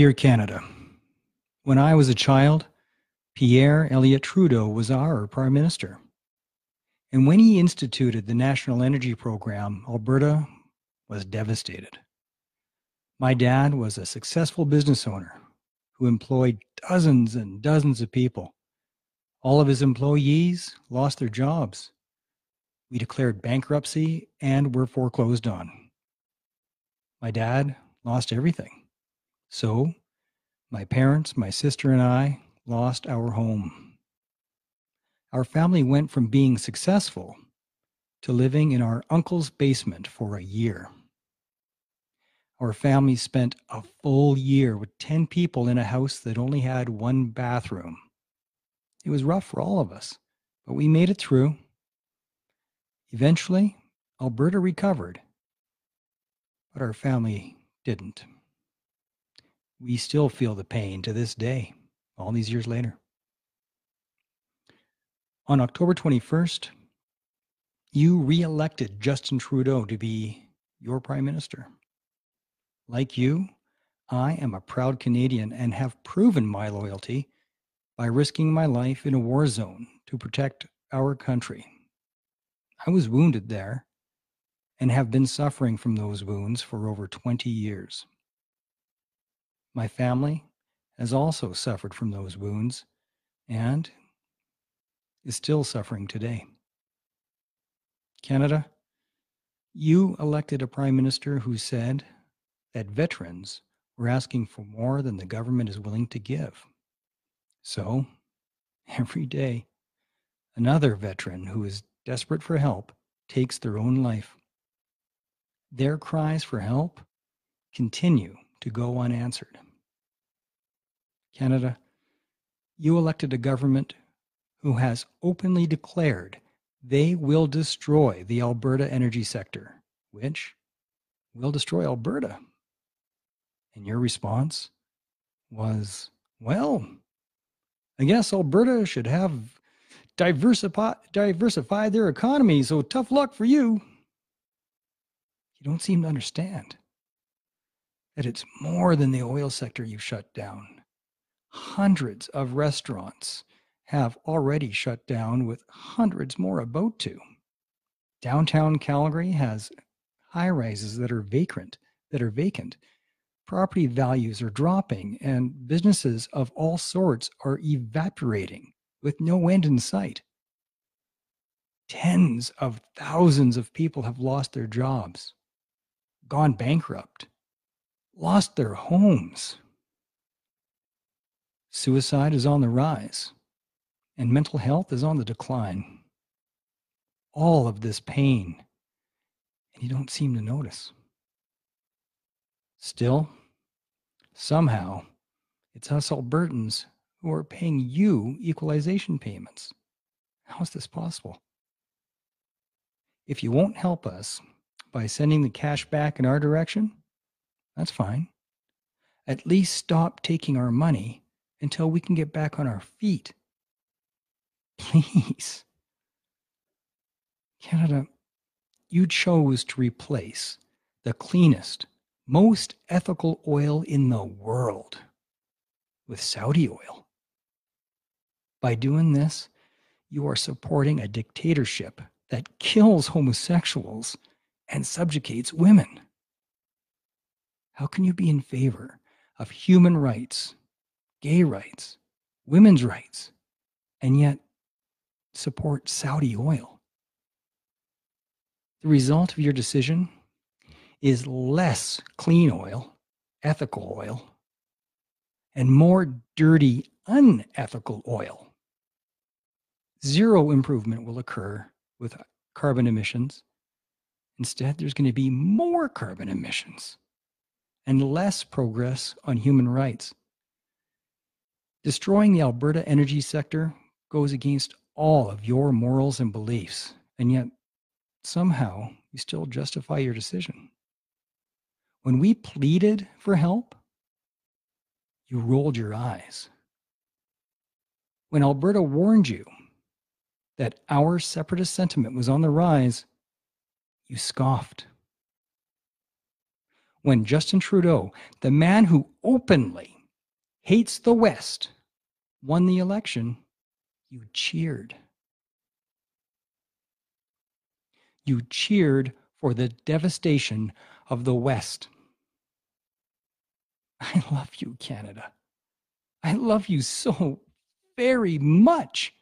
Dear Canada, when I was a child, Pierre Elliott Trudeau was our Prime Minister. And when he instituted the National Energy Program, Alberta was devastated. My dad was a successful business owner who employed dozens and dozens of people. All of his employees lost their jobs. We declared bankruptcy and were foreclosed on. My dad lost everything. So, my parents, my sister, and I lost our home. Our family went from being successful to living in our uncle's basement for a year. Our family spent a full year with 10 people in a house that only had one bathroom. It was rough for all of us, but we made it through. Eventually, Alberta recovered, but our family didn't. We still feel the pain to this day, all these years later. On October 21st, you re elected Justin Trudeau to be your prime minister. Like you, I am a proud Canadian and have proven my loyalty by risking my life in a war zone to protect our country. I was wounded there and have been suffering from those wounds for over 20 years. My family has also suffered from those wounds and is still suffering today. Canada, you elected a prime minister who said that veterans were asking for more than the government is willing to give. So, every day, another veteran who is desperate for help takes their own life. Their cries for help continue to go unanswered. Canada, you elected a government who has openly declared they will destroy the Alberta energy sector, which will destroy Alberta. And your response was, well, I guess Alberta should have diversify, diversify their economy, so tough luck for you. You don't seem to understand that it's more than the oil sector you've shut down. Hundreds of restaurants have already shut down, with hundreds more about to. Downtown Calgary has high rises that are vacant, that are vacant. Property values are dropping, and businesses of all sorts are evaporating with no end in sight. Tens of thousands of people have lost their jobs, gone bankrupt, lost their homes. Suicide is on the rise and mental health is on the decline. All of this pain, and you don't seem to notice. Still, somehow, it's us Albertans who are paying you equalization payments. How is this possible? If you won't help us by sending the cash back in our direction, that's fine. At least stop taking our money until we can get back on our feet Please. Canada, you chose to replace the cleanest, most ethical oil in the world with Saudi oil. By doing this, you are supporting a dictatorship that kills homosexuals and subjugates women. How can you be in favor of human rights, gay rights, women's rights, and yet support Saudi oil. The result of your decision is less clean oil, ethical oil, and more dirty, unethical oil. Zero improvement will occur with carbon emissions. Instead, there's going to be more carbon emissions and less progress on human rights. Destroying the Alberta energy sector goes against all of your morals and beliefs, and yet somehow you still justify your decision. When we pleaded for help, you rolled your eyes. When Alberta warned you that our separatist sentiment was on the rise, you scoffed. When Justin Trudeau, the man who openly hates the West, won the election, you cheered. You cheered for the devastation of the West. I love you, Canada. I love you so very much.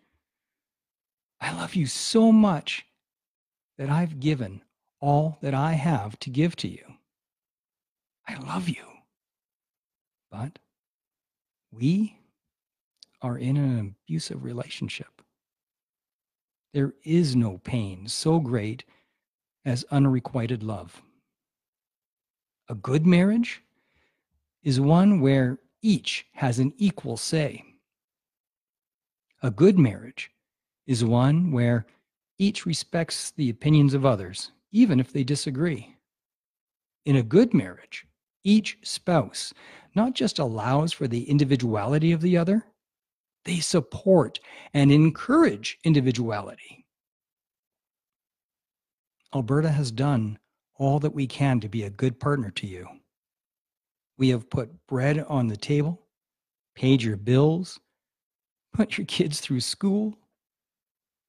I love you so much that I've given all that I have to give to you. I love you. But we are in an abusive relationship. There is no pain so great as unrequited love. A good marriage is one where each has an equal say. A good marriage is one where each respects the opinions of others, even if they disagree. In a good marriage, each spouse not just allows for the individuality of the other, they support and encourage individuality. Alberta has done all that we can to be a good partner to you. We have put bread on the table, paid your bills, put your kids through school,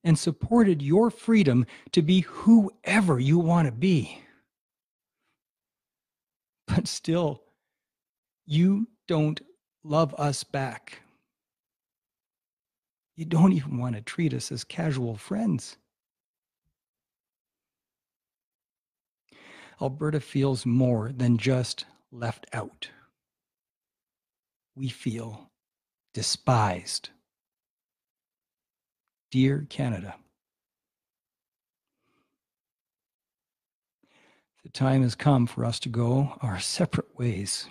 and supported your freedom to be whoever you want to be. But still, you don't love us back. You don't even want to treat us as casual friends. Alberta feels more than just left out. We feel despised. Dear Canada, the time has come for us to go our separate ways.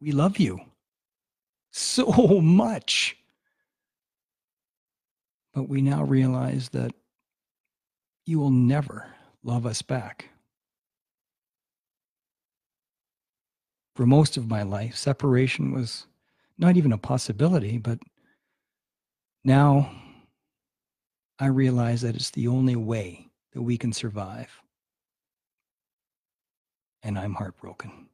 We love you so much. But we now realize that you will never love us back. For most of my life, separation was not even a possibility, but now I realize that it's the only way that we can survive. And I'm heartbroken.